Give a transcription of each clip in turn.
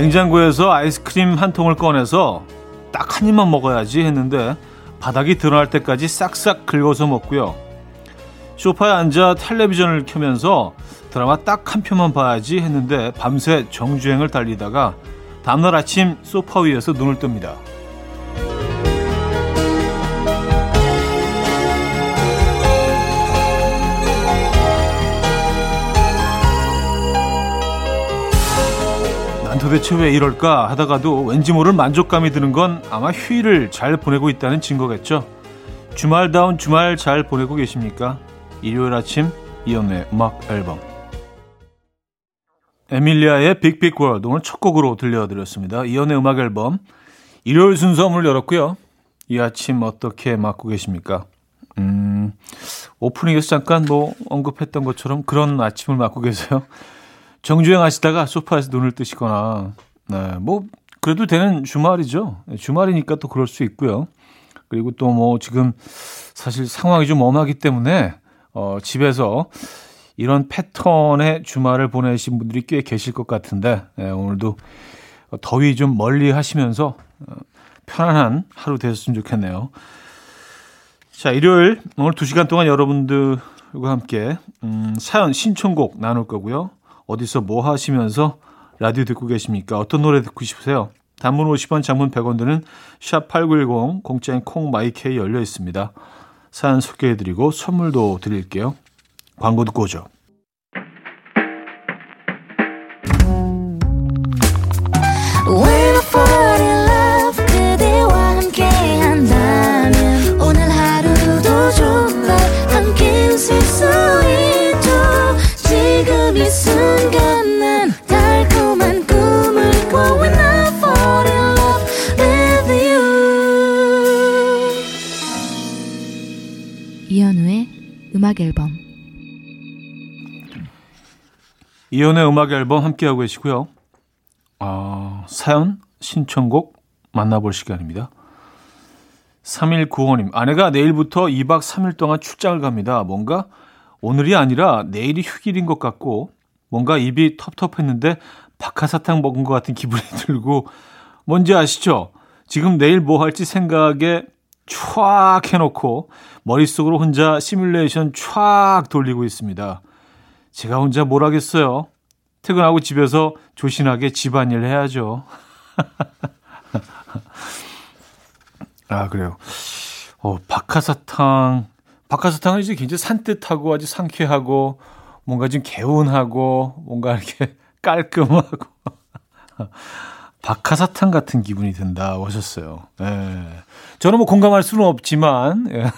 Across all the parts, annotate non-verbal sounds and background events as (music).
냉장고에서 아이스크림 한 통을 꺼내서 딱 한 입만 먹어야지 했는데 바닥이 드러날 때까지 싹싹 긁어서 먹고요. 소파에 앉아 텔레비전을 켜면서 드라마 딱 한 편만 봐야지 했는데 밤새 정주행을 달리다가 다음날 아침 소파 위에서 눈을 뜹니다. 도대체 왜 이럴까 하다가도 왠지 모를 만족감이 드는 건 아마 휴일을 잘 보내고 있다는 증거겠죠. 주말다운 주말 잘 보내고 계십니까? 일요일 아침 이현우의 음악 앨범 에밀리아의 Big Big World 오늘 첫 곡으로 들려드렸습니다. 이현우의 음악 앨범 일요일 순서 문을 열었고요. 이 아침 어떻게 맞고 계십니까? 음, 오프닝에서 잠깐 뭐 언급했던 것처럼 그런 아침을 맞고 계세요. 정주행 하시다가 소파에서 눈을 뜨시거나, 네, 뭐, 그래도 되는 주말이죠. 주말이니까 또 그럴 수 있고요. 그리고 또 뭐 지금 사실 상황이 좀 엄하기 때문에, 어, 집에서 이런 패턴의 주말을 보내신 분들이 꽤 계실 것 같은데, 네, 오늘도 더위 좀 멀리 하시면서 어, 편안한 하루 되셨으면 좋겠네요. 자, 일요일 오늘 2시간 동안 여러분들과 함께 음, 사연 신청곡 나눌 거고요. 어디서 뭐 하시면서 라디오 듣고 계십니까? 어떤 노래 듣고 싶으세요? 단문 50원, 장문 100원 드는 샵8910 공짜인 콩 마이케이 열려 있습니다. 사연 소개해 드리고 선물도 드릴게요. 광고 듣고 오죠. 이연의 음악 앨범 함께하고 계시고요. 어, 사연, 신청곡 만나볼 시간입니다. 3195님, 아내가 내일부터 2박 3일 동안 출장을 갑니다. 뭔가 오늘이 아니라 내일이 휴일인 것 같고, 뭔가 입이 텁텁했는데 박하사탕 먹은 것 같은 기분이 (laughs) 들고, 뭔지 아시죠? 지금 내일 뭐 할지 생각에 촥 해놓고, 머릿속으로 혼자 시뮬레이션 촥 돌리고 있습니다. 제가 혼자 뭘 하겠어요. 퇴근하고 집에서 조신하게 집안일 해야죠. (laughs) 아, 그래요. 어, 박하사탕. 박하사탕은 이제 굉장히 산뜻하고 아주 상쾌하고 뭔가 좀 개운하고 뭔가 이렇게 (laughs) 깔끔하고 (laughs) 박하사탕 같은 기분이 든다고 하셨어요. 예. 저는 뭐 공감할 수는 없지만 예.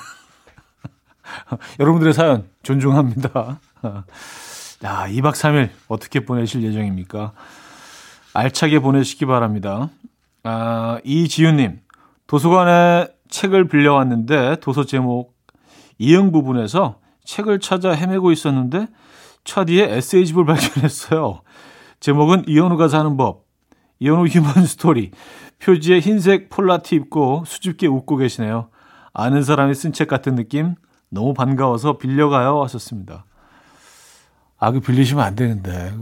여러분들의 사연 존중합니다. 야, 2박 3일 어떻게 보내실 예정입니까? 알차게 보내시기 바랍니다. 아, 이지윤님, 도서관에 책을 빌려왔는데 도서 제목 이응 부분에서 책을 찾아 헤매고 있었는데 차디의 에세이집을 발견했어요. 제목은 이현우가 사는 법, 이현우 휴먼 스토리. 표지에 흰색 폴라티 입고 수줍게 웃고 계시네요. 아는 사람이 쓴 책 같은 느낌? 너무 반가워서 빌려가요 하셨습니다. 아, 그 빌리시면 안 되는데.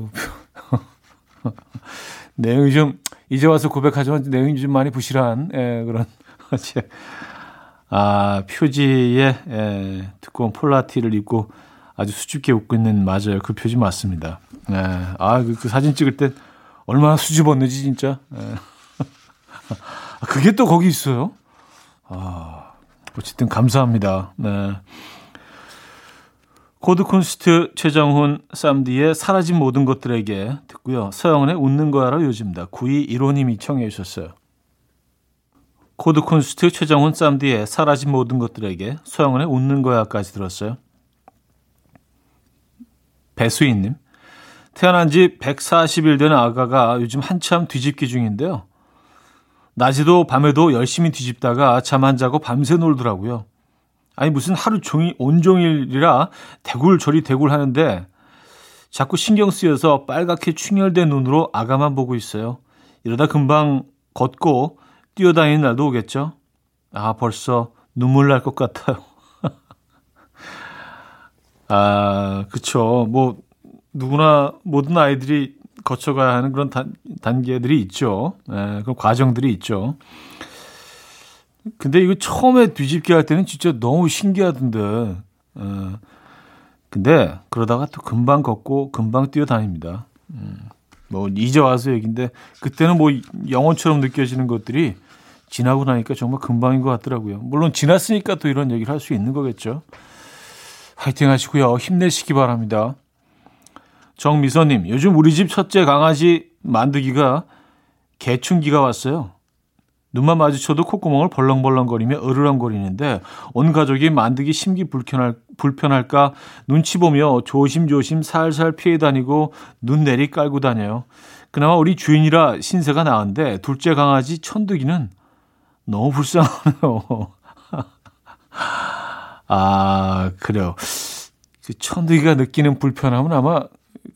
(laughs) 내용이 좀, 이제 와서 고백하지만 내용이 좀 많이 부실한, 예, 그런, (laughs) 아, 표지에, 예, 두꺼운 폴라티를 입고 아주 수줍게 웃고 있는, 맞아요. 그 표지 맞습니다. 예, 아, 그, 그 사진 찍을 때 얼마나 수줍었는지, 진짜. 예. (laughs) 아, 그게 또 거기 있어요? 아, 어쨌든 감사합니다. 네. 코드 쿤스트 최정훈 쌈디의 사라진 모든 것들에게 듣고요. 서영은의 웃는 거야로 요즘다. 9215님이 청해 주셨어요. 코드 쿤스트 최정훈 쌈디의 사라진 모든 것들에게 서영은의 웃는 거야까지 들었어요. 배수인님. 태어난 지 140일 된 아가가 요즘 한참 뒤집기 중인데요. 낮에도 밤에도 열심히 뒤집다가 잠 안 자고 밤새 놀더라고요. 아니 무슨 하루 종일 온종일이라 대굴 저리 대굴 하는데 자꾸 신경 쓰여서 빨갛게 충혈된 눈으로 아가만 보고 있어요. 이러다 금방 걷고 뛰어다니는 날도 오겠죠? 아, 벌써 눈물 날 것 같아요. (laughs) 아, 그쵸. 뭐, 누구나, 모든 아이들이 거쳐가야 하는 그런 단, 단계들이 있죠. 예, 그런 과정들이 있죠. 근데 이거 처음에 뒤집게 할 때는 진짜 너무 신기하던데. 예. 근데 그러다가 또 금방 걷고 금방 뛰어다닙니다. 음, 뭐 이제 와서 얘기인데 그때는 뭐 영혼처럼 느껴지는 것들이 지나고 나니까 정말 금방인 것 같더라고요. 물론 지났으니까 또 이런 얘기를 할 수 있는 거겠죠. 화이팅 하시고요. 힘내시기 바랍니다. 정미선님, 요즘 우리 집 첫째 강아지 만드기가 개춘기가 왔어요. 눈만 마주쳐도 콧구멍을 벌렁벌렁거리며 으르렁거리는데 온 가족이 만드기 심기 불편할, 불편할까 눈치 보며 조심조심 살살 피해 다니고 눈 내리 깔고 다녀요. 그나마 우리 주인이라 신세가 나은데 둘째 강아지 천득이는 너무 불쌍하네요. (laughs) 아, 그래요. 그 천득이가 느끼는 불편함은 아마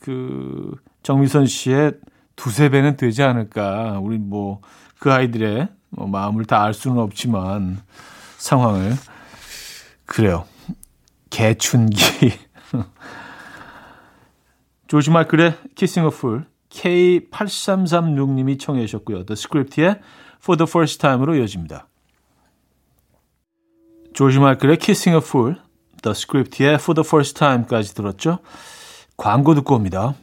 그 정미선 씨의 두세 배는 되지 않을까. 우리 뭐 그 아이들의 뭐 마음을 다 알 수는 없지만 상황을 그래요. 개춘기. (laughs) 조지 마이클의 키싱 어풀 K8336님이 청해 주셨고요. The Script의 For the First Time으로 이어집니다. 조지 마이클의 Kissing a Fool, The Script의 For the First Time까지 들었죠. 광고 듣고 옵니다.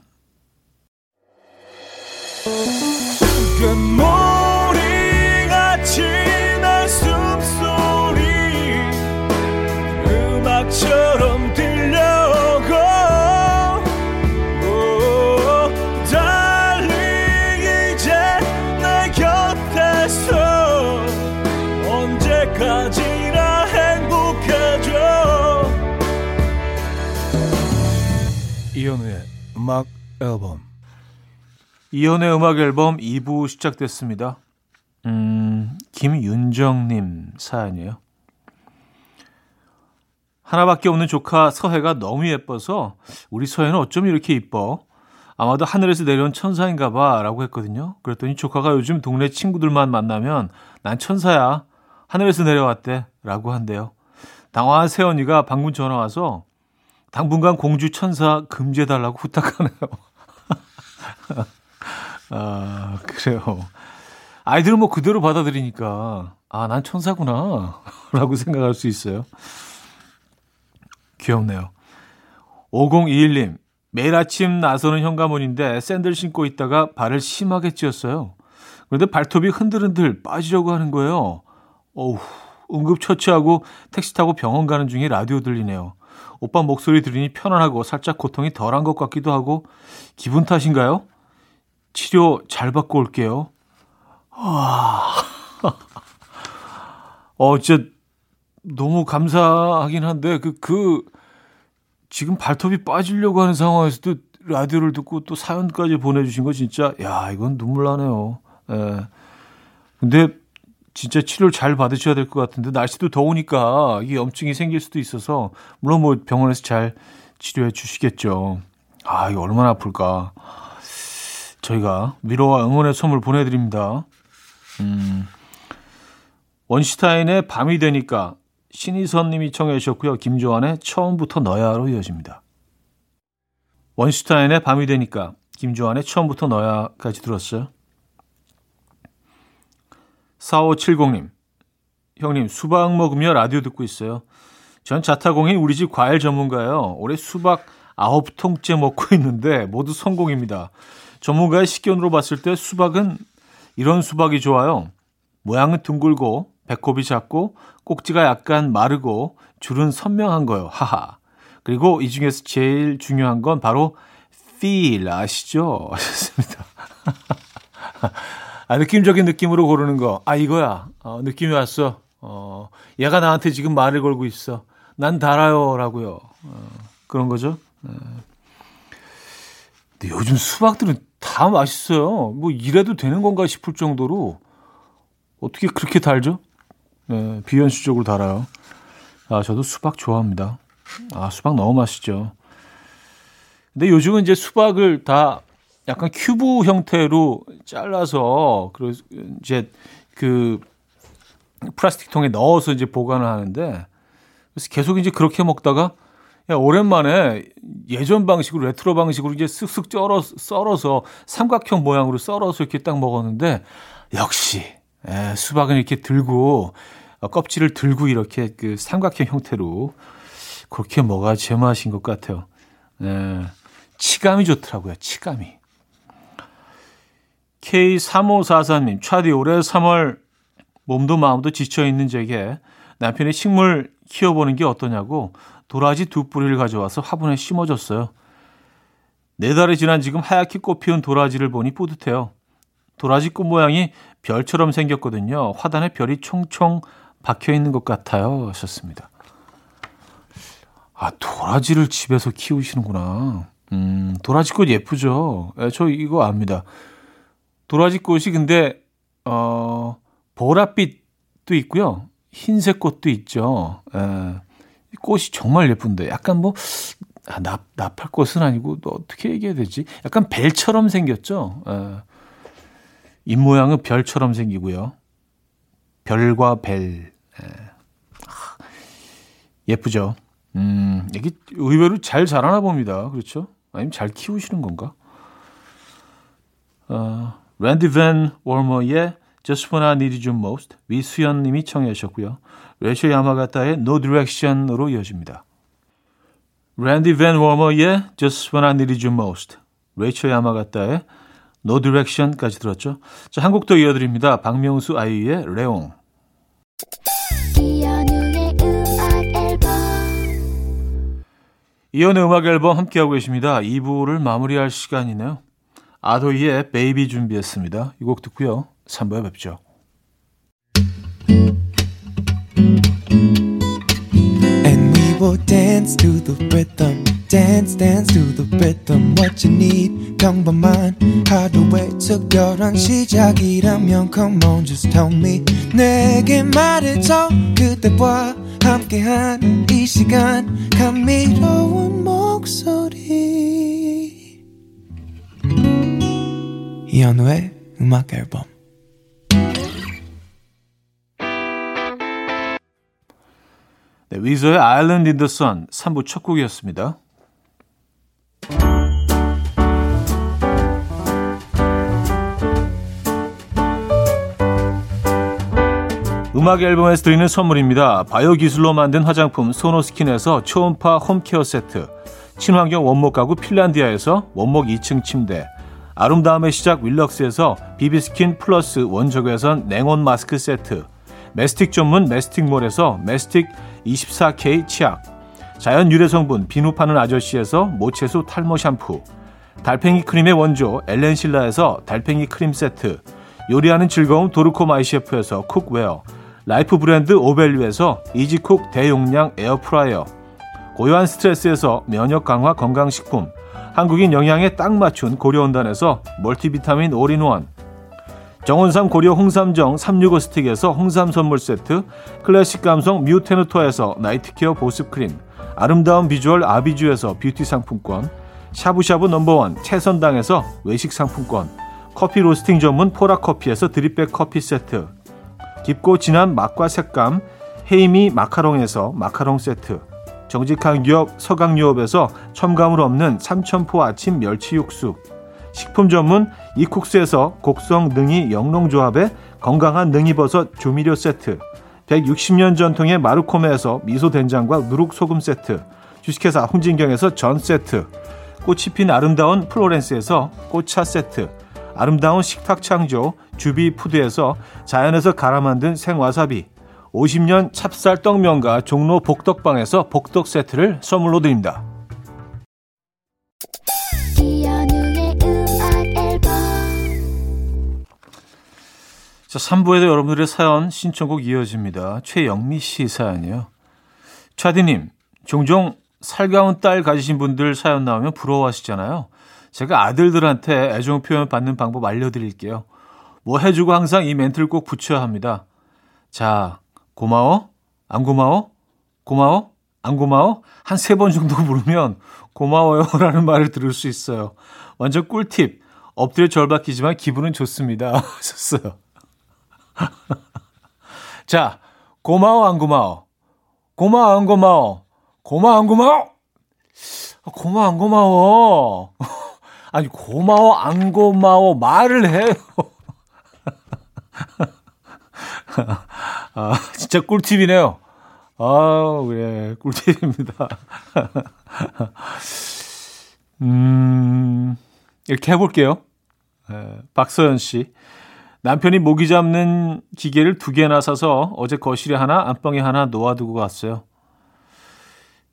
음악 앨범 이현우의 음악 앨범 2부 시작됐습니다. 음, 김윤정님 사연이에요. 하나밖에 없는 조카 서해가 너무 예뻐서 우리 서해는 어쩜 이렇게 이뻐? 아마도 하늘에서 내려온 천사인가 봐 라고 했거든요. 그랬더니 조카가 요즘 동네 친구들만 만나면 난 천사야. 하늘에서 내려왔대 라고 한대요. 당황한 새언니가 방금 전화 와서 당분간 공주 천사 금지해달라고 부탁하네요. (laughs) 아, 그래요. 아이들은 뭐 그대로 받아들이니까, 아, 난 천사구나. (laughs) 라고 생각할 수 있어요. 귀엽네요. 5021님, 매일 아침 나서는 현가문인데 샌들 신고 있다가 발을 심하게 찧었어요. 그런데 발톱이 흔들흔들 빠지려고 하는 거예요. 어우, 응급처치하고 택시 타고 병원 가는 중에 라디오 들리네요. 오빠 목소리 들으니 편안하고 살짝 고통이 덜한 것 같기도 하고 기분 탓인가요? 치료 잘 받고 올게요. 와. (laughs) 어, 진짜 너무 감사하긴 한데 그, 그 지금 발톱이 빠지려고 하는 상황에서도 라디오를 듣고 또 사연까지 보내주신 거 진짜 야 이건 눈물 나네요. 예. 근데 진짜 치료를 잘 받으셔야 될 것 같은데 날씨도 더우니까 이게 염증이 생길 수도 있어서 물론 뭐 병원에서 잘 치료해 주시겠죠. 아 이거 얼마나 아플까. 저희가 위로와 응원의 선물 보내드립니다. 음, 원시타인의 밤이 되니까 신희선님이 청해 주셨고요. 김조한의 처음부터 너야로 이어집니다. 원슈타인의 밤이 되니까 김조한의 처음부터 너야까지 들었어요. 4570님. 형님, 수박 먹으며 라디오 듣고 있어요. 전 자타공인 우리 집 과일 전문가예요. 올해 수박 9통째 먹고 (laughs) 있는데 모두 성공입니다. 전문가의 식견으로 봤을 때 수박은 이런 수박이 좋아요. 모양은 둥글고 배꼽이 작고 꼭지가 약간 마르고 줄은 선명한 거요. 하하. 그리고 이 중에서 제일 중요한 건 바로 feel 아시죠? (laughs) 하셨습니다. 아, 느낌적인 느낌으로 고르는 거. 아, 이거야. 어, 느낌이 왔어. 어, 얘가 나한테 지금 말을 걸고 있어. 난 달아요. 라고요. 어, 그런 거죠. 네. 근데 요즘 수박들은 다 맛있어요. 뭐 이래도 되는 건가 싶을 정도로 어떻게 그렇게 달죠? 네, 비현실적으로 달아요. 아, 저도 수박 좋아합니다. 아, 수박 너무 맛있죠. 근데 요즘은 이제 수박을 다 약간 큐브 형태로 잘라서 그리고 이제 그 플라스틱 통에 넣어서 이제 보관을 하는데 그래서 계속 이제 그렇게 먹다가 오랜만에 예전 방식으로 레트로 방식으로 이제 쓱쓱 쩔어 썰어서 삼각형 모양으로 썰어서 이렇게 딱 먹었는데 역시 에, 수박은 이렇게 들고 어, 껍질을 들고 이렇게 그 삼각형 형태로 그렇게 먹어야 제맛인 것 같아요. 에, 치감이 좋더라고요. 치감이. K3544님, 차디 올해 3월 몸도 마음도 지쳐있는 제게 남편이 식물 키워보는 게 어떠냐고 도라지 두 뿌리를 가져와서 화분에 심어줬어요. 네 달이 지난 지금 하얗게 꽃피운 도라지를 보니 뿌듯해요. 도라지 꽃 모양이 별처럼 생겼거든요. 화단에 별이 총총 박혀 있는 것 같아요. 하셨습니다. 아, 도라지를 집에서 키우시는구나. 음, 도라지 꽃 예쁘죠? 예, 저 이거 압니다. 도라지 꽃이 근데, 어, 보랏빛도 있고요. 흰색 꽃도 있죠. 예, 꽃이 정말 예쁜데, 약간 뭐, 아, 나, 나팔꽃은 아니고, 또 어떻게 얘기해야 되지? 약간 벨처럼 생겼죠. 예. 입 모양은 별처럼 생기고요. 별과 벨. 예. 예쁘죠. 음, 이게 의외로 잘 자라나 봅니다. 그렇죠? 아니면 잘 키우시는 건가? 어, 랜디 밴 월머의 Just When I Need You Most 위수연 님이 청해 주셨고요. 레이첼 야마가타의 No Direction으로 이어집니다. 랜디 밴 워머의 Just When I Need You Most 레이첼 야마가타의 No Direction까지 들었죠. 자, 한 곡 더 이어드립니다. 박명수 아이유의 레옹. 이현우의 음악 앨범 함께하고 계십니다. 2부를 마무리할 시간이네요. 아도이의 Baby 준비했습니다. 이 곡 듣고요. 3부에 뵙죠. And we will dance to the rhythm. dance dance to the rhythm what you need 평범한 하루의 특별한 시작이라면 come on just tell me 내게 말해줘 그대와 함께한 이 시간 감미로운 목소리 이현우의 음악 앨범 네, 위저의 Island in the Sun 3부 첫 곡이었습니다. 음악 앨범에서 드리는 선물입니다. 바이오 기술로 만든 화장품 소노스킨에서 초음파 홈케어 세트, 친환경 원목 가구 핀란디아에서 원목 2층 침대, 아름다움의 시작 윌럭스에서 비비스킨 플러스 원적외선 냉온 마스크 세트, 메스틱 전문 메스틱몰에서 메스틱 24K 치약, 자연 유래 성분 비누 파는 아저씨에서 모체수 탈모 샴푸, 달팽이 크림의 원조 엘렌실라에서 달팽이 크림 세트, 요리하는 즐거움 도르코 마이셰프에서 cookware, 라이프 브랜드 오벨류에서 이지쿡 대용량 에어프라이어, 고요한 스트레스에서 면역 강화 건강식품, 한국인 영양에 딱 맞춘 고려원단에서 멀티비타민 올인원, 정원삼 고려 홍삼정 365 스틱에서 홍삼 선물 세트, 클래식 감성 뮤테누토에서 night care 보습크림, 아름다운 비주얼 아비주에서 뷰티 상품권, 샤브샤브 number one 채선당에서 외식 상품권, 커피 로스팅 전문 포라커피에서 drip bag 커피 세트, 깊고 진한 맛과 색감 헤이미 마카롱에서 마카롱 세트 정직한 기업 서강유업에서 첨가물 없는 삼천포 아침 멸치 육수. 식품 전문 이쿡스에서 곡성 능이 영농조합의 건강한 능이버섯 조미료 세트. 160년 전통의 마르코메에서 미소된장과 누룩소금 세트. 주식회사 홍진경에서 전 세트. 꽃이 핀 아름다운 플로렌스에서 꽃차 세트. 아름다운 식탁 창조 주비푸드에서 자연에서 갈아 만든 생와사비 50년 찹쌀 떡면과 종로 복덕방에서 복덕 세트를 선물로 드립니다. 자, 3부에도 여러분들의 사연 신청곡 이어집니다. 최영미 씨 사연이요. 차디님, 종종 살가운 딸 가지신 분들 사연 나오면 부러워하시잖아요. 제가 아들들한테 애정 표현 받는 방법 알려드릴게요. 뭐 해주고 항상 이 멘트를 꼭 붙여야 합니다. 자, 고마워? 안 고마워? 고마워? 안 고마워? 한 세 번 정도 (laughs) 부르면 고마워요 라는 말을 들을 수 있어요. 완전 꿀팁. 엎드려 절박히지만 기분은 좋습니다. (laughs) 하셨어요. (laughs) 자, 고마워, 안 고마워? 고마워, 안 고마워? 고마워, 안 고마워? 아, 고마워, 안 고마워. 아니, 고마워, 안 고마워. 말을 해요. 아, (laughs) 진짜 꿀팁이네요. 아, 그래. 꿀팁입니다. (laughs) 음, 이렇게 해볼게요. 에, 박서연 씨. 남편이 모기 잡는 기계를 두 개나 사서 어제 거실에 하나, 안방에 하나 놓아두고 갔어요.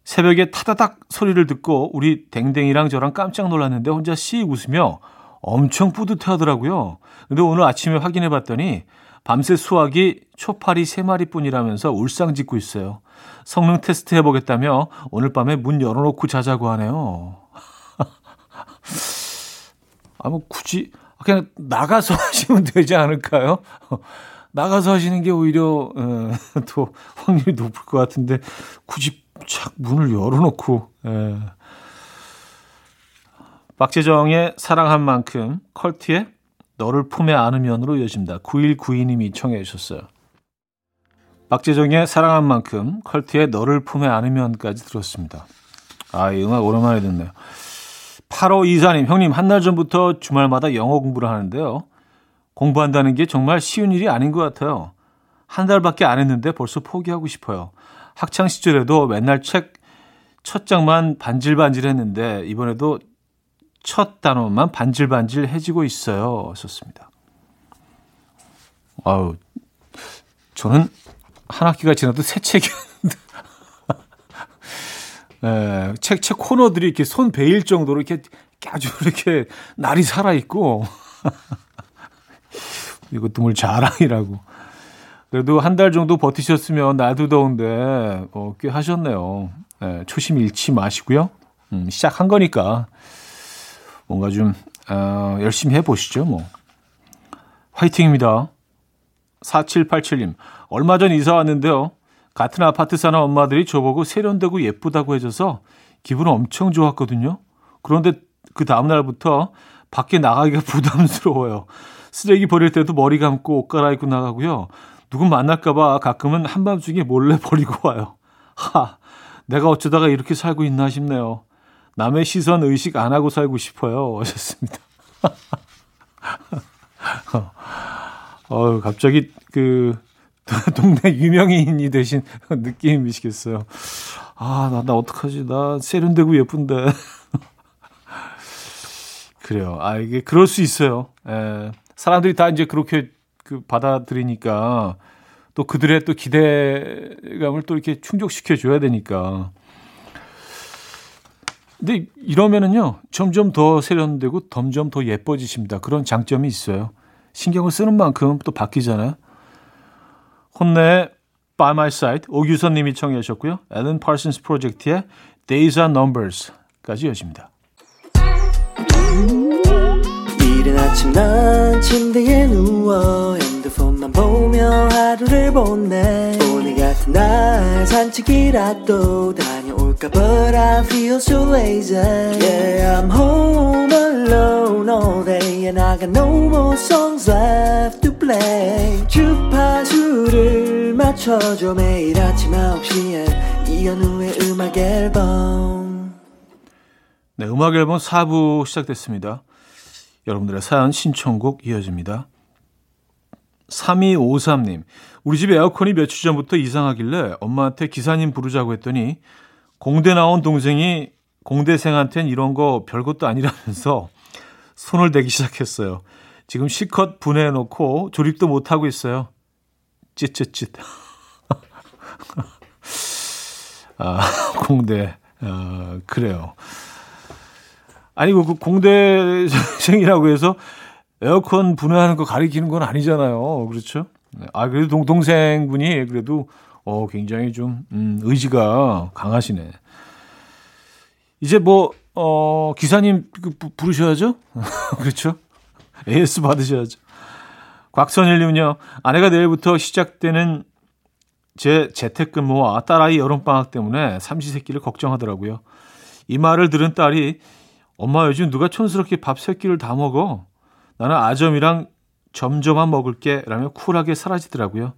새벽에 타다닥 소리를 듣고 우리 댕댕이랑 저랑 깜짝 놀랐는데 혼자 씩 웃으며 엄청 뿌듯해 하더라고요. 근데 오늘 아침에 확인해 봤더니 밤새 수학이 초파리 3마리 뿐이라면서 울상 짓고 있어요. 성능 테스트 해보겠다며 오늘 밤에 문 열어놓고 자자고 하네요. (laughs) 아, 뭐 굳이 그냥 나가서 (laughs) 하시면 되지 않을까요? 나가서 하시는 게 오히려 어, (laughs) 더 확률이 높을 것 같은데 굳이 착 문을 열어놓고 에. 박재정의 사랑한 만큼 컬트의 너를 품에 안으면으로 이어집니다. 9192님이 청해 주셨어요. 박재정의 사랑한 만큼 컬트의 너를 품에 안으면까지 들었습니다. 아, 이 음악 오랜만에 듣네요. 8호 이사님, 형님, 한 달 전부터 주말마다 영어 공부를 하는데요. 공부한다는 게 정말 쉬운 일이 아닌 것 같아요. 한 달밖에 안 했는데 벌써 포기하고 싶어요. 학창 시절에도 맨날 책 첫 장만 반질반질 했는데 이번에도 첫 단어만 반질반질해지고 있어요. 썼습니다. 아우, 저는 한 학기가 지나도 새 책이었는데. 예, (laughs) 책, 책 코너들이 이렇게 손 베일 정도로 이렇게 아주 이렇게 날이 살아있고. (laughs) 이것도 뭘 자랑이라고. 그래도 한 달 정도 버티셨으면 날도 더운데, 어, 꽤 하셨네요. 예, 초심 잃지 마시고요. 음, 시작한 거니까. 뭔가 좀, 어, 열심히 해보시죠, 뭐. 화이팅입니다. 4787님. 얼마 전 이사 왔는데요. 같은 아파트 사는 엄마들이 저보고 세련되고 예쁘다고 해줘서 기분 엄청 좋았거든요. 그런데 그 다음날부터 밖에 나가기가 (laughs) 부담스러워요. 쓰레기 버릴 때도 머리 감고 옷 갈아입고 나가고요. 누구 만날까봐 가끔은 한밤중에 몰래 (laughs) 버리고 와요. 하, 내가 어쩌다가 이렇게 살고 있나 싶네요. 남의 시선 의식 안 하고 살고 싶어요. 하셨습니다. (laughs) 어, 갑자기 그 (laughs) 동네 유명인이 되신 (laughs) 느낌이시겠어요. 아, 나, 나 어떡하지? 나 세련되고 예쁜데. 그래요. 아, 이게 그럴 수 있어요. 에, 사람들이 다 이제 그렇게 그 받아들이니까 또 그들의 또 기대감을 또 이렇게 충족시켜 줘야 되니까. 근데 이러면은요, 점점 더 세련되고 점점 더 예뻐지십니다. 그런 장점이 있어요. 신경을 쓰는 만큼 또 바뀌잖아요. 혼내 By My Side 오규선 님이 청해 주셨고요. 앨런 프로젝트의 Days are Numbers까지 이어집니다. 이른 아침 난 침대에 누워 핸드폰만 보며 하루를 보내 오늘 같은 날 산책이라도 다 녀올까 But I feel so lazy Yeah I'm home alone all day And I got no more songs left to play 주파수를 맞춰줘 매일 아침 9시에 이현우의 음악 앨범 네, 음악 앨범 4부 시작됐습니다. 여러분들의 사연 신청곡 이어집니다. 3253님, 우리 집 에어컨이 며칠 전부터 이상하길래 엄마한테 기사님 부르자고 했더니 공대 나온 동생이 공대생한텐 이런 거 별것도 아니라면서 손을 대기 시작했어요. 지금 실컷 분해해놓고 조립도 못하고 있어요. 찌찌찌. (laughs) 아, 공대. 아, 그래요. 아니, 그 공대생이라고 해서 에어컨 분해하는 거 가리키는 건 아니잖아요. 그렇죠? 아, 그래도 동, 동생분이 그래도 어, 굉장히 좀, 음, 의지가 강하시네. 이제 뭐, 어, 기사님 그 부르셔야죠? (laughs) 그렇죠? AS 받으셔야죠. 곽선일님은요, 아내가 내일부터 시작되는 제 재택근무와 딸아이 여름방학 때문에 삼시세끼를 걱정하더라고요. 이 말을 들은 딸이 엄마 요즘 누가 촌스럽게 밥 세 끼를 다 먹어? 나는 아점이랑 점점만 먹을게 라며 쿨하게 사라지더라고요.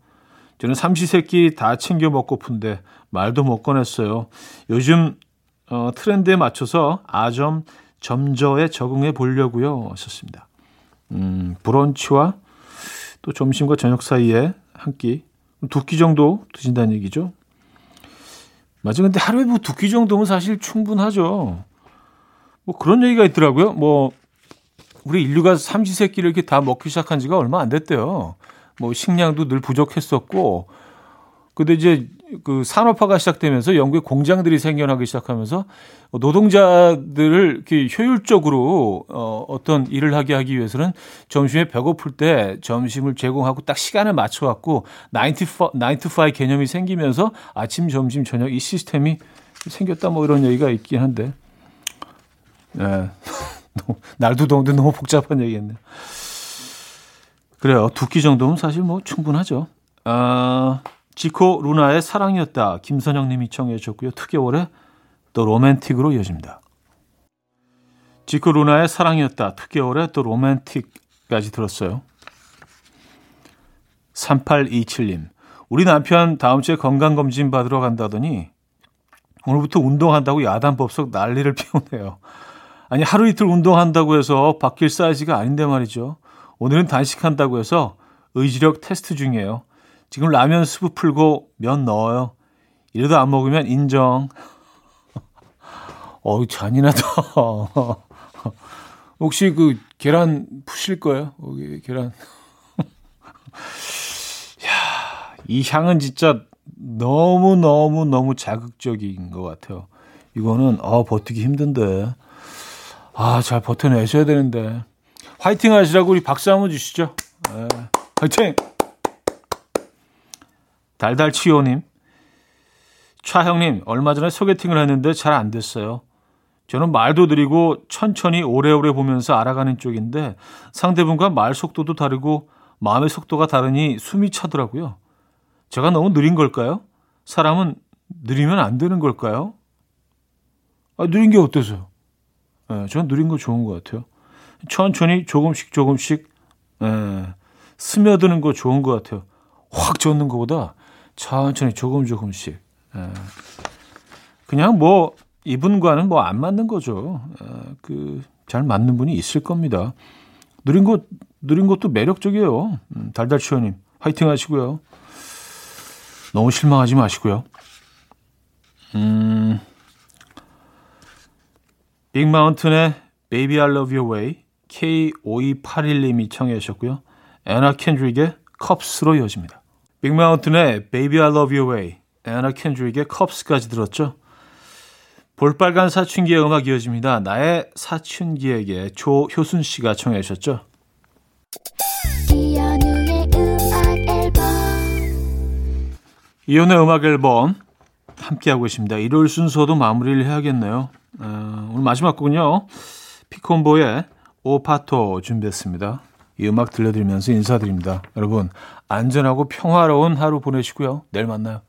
저는 삼시세끼 다 챙겨 먹고픈데 말도 못 꺼냈어요. 요즘 어, 트렌드에 맞춰서 아점 점저에 적응해 보려고요. 하셨습니다. 음, 브런치와 또 점심과 저녁 사이에 한 끼, 두 끼 정도 드신다는 얘기죠. 맞아. 근데 하루에 뭐 두 끼 정도면 사실 충분하죠. 뭐 그런 얘기가 있더라고요. 뭐 우리 인류가 삼시세끼를 이렇게 다 먹기 시작한 지가 얼마 안 됐대요. 뭐 식량도 늘 부족했었고, 근데 이제 그 산업화가 시작되면서 영국에 공장들이 생겨나기 시작하면서 노동자들을 이렇게 효율적으로 어, 어떤 일을 하게 하기 위해서는 점심에 배고플 때 점심을 제공하고 딱 시간을 맞춰 갖고 9 to 5 개념이 생기면서 아침, 점심, 저녁 이 시스템이 생겼다 뭐 이런 얘기가 있긴 한데. (laughs) 네. 날도 더운데 너무 복잡한 얘기겠네요. 그래요. 두 끼 정도면 사실 뭐 충분하죠. 아, 지코 루나의 사랑이었다. 김선영 님이 청해 주셨고요. 투개월의 또 로맨틱으로 이어집니다. 지코 루나의 사랑이었다. 투개월의 또 로맨틱까지 들었어요. 3827님. 우리 남편 다음 주에 건강검진 받으러 간다더니 오늘부터 운동한다고 야단법석 난리를 피우네요. 아니 하루 이틀 운동한다고 해서 바뀔 사이즈가 아닌데 말이죠. 오늘은 단식한다고 해서 의지력 테스트 중이에요. 지금 라면 수프 풀고 면 넣어요. 이래도 안 먹으면 인정. (laughs) 어우 잔인하다. (laughs) 혹시 그 계란 푸실 거예요? 여기 계란. (laughs) 야, 이 향은 진짜 너무 너무 너무 자극적인 것 같아요. 이거는 아 버티기 힘든데. 아, 잘 버텨내셔야 되는데. 화이팅 하시라고 우리 박수 한번 주시죠. 네. 화이팅! 달달치요님. 차형님, 얼마 전에 소개팅을 했는데 잘 안 됐어요. 저는 말도 드리고 천천히 오래오래 보면서 알아가는 쪽인데 상대분과 말 속도도 다르고 마음의 속도가 다르니 숨이 차더라고요. 제가 너무 느린 걸까요? 사람은 느리면 안 되는 걸까요? 아, 느린 게 어때서요? 예, 전 느린 거 좋은 것 같아요. 천천히 조금씩 조금씩 예, 스며드는 거 좋은 것 같아요. 확 젖는 것보다 천천히 조금 조금씩. 예. 그냥 뭐 이분과는 뭐 안 맞는 거죠. 예, 그잘 맞는 분이 있을 겁니다. 느린 것 느린 것도 매력적이에요. 음, 달달치어님 화이팅 하시고요. 너무 실망하지 마시고요. 음. 빅마운틴의 Baby I Love Your Way K5281님이 청해 주셨고요. 애나 켄드릭의 컵스로 이어집니다. 빅마운틴의 Baby I Love Your Way 애나 켄드릭의 컵스까지 들었죠. 볼빨간 사춘기의 음악 이어집니다. 나의 사춘기에게 조효순 씨가 청해 주셨죠. 이연의 음악 앨범 함께하고 있습니다. 일요일 순서도 마무리를 해야겠네요. 어, 오늘 마지막 곡은요. 피콘보의 오파토 준비했습니다. 이 음악 들려드리면서 인사드립니다. 여러분 안전하고 평화로운 하루 보내시고요. 내일 만나요.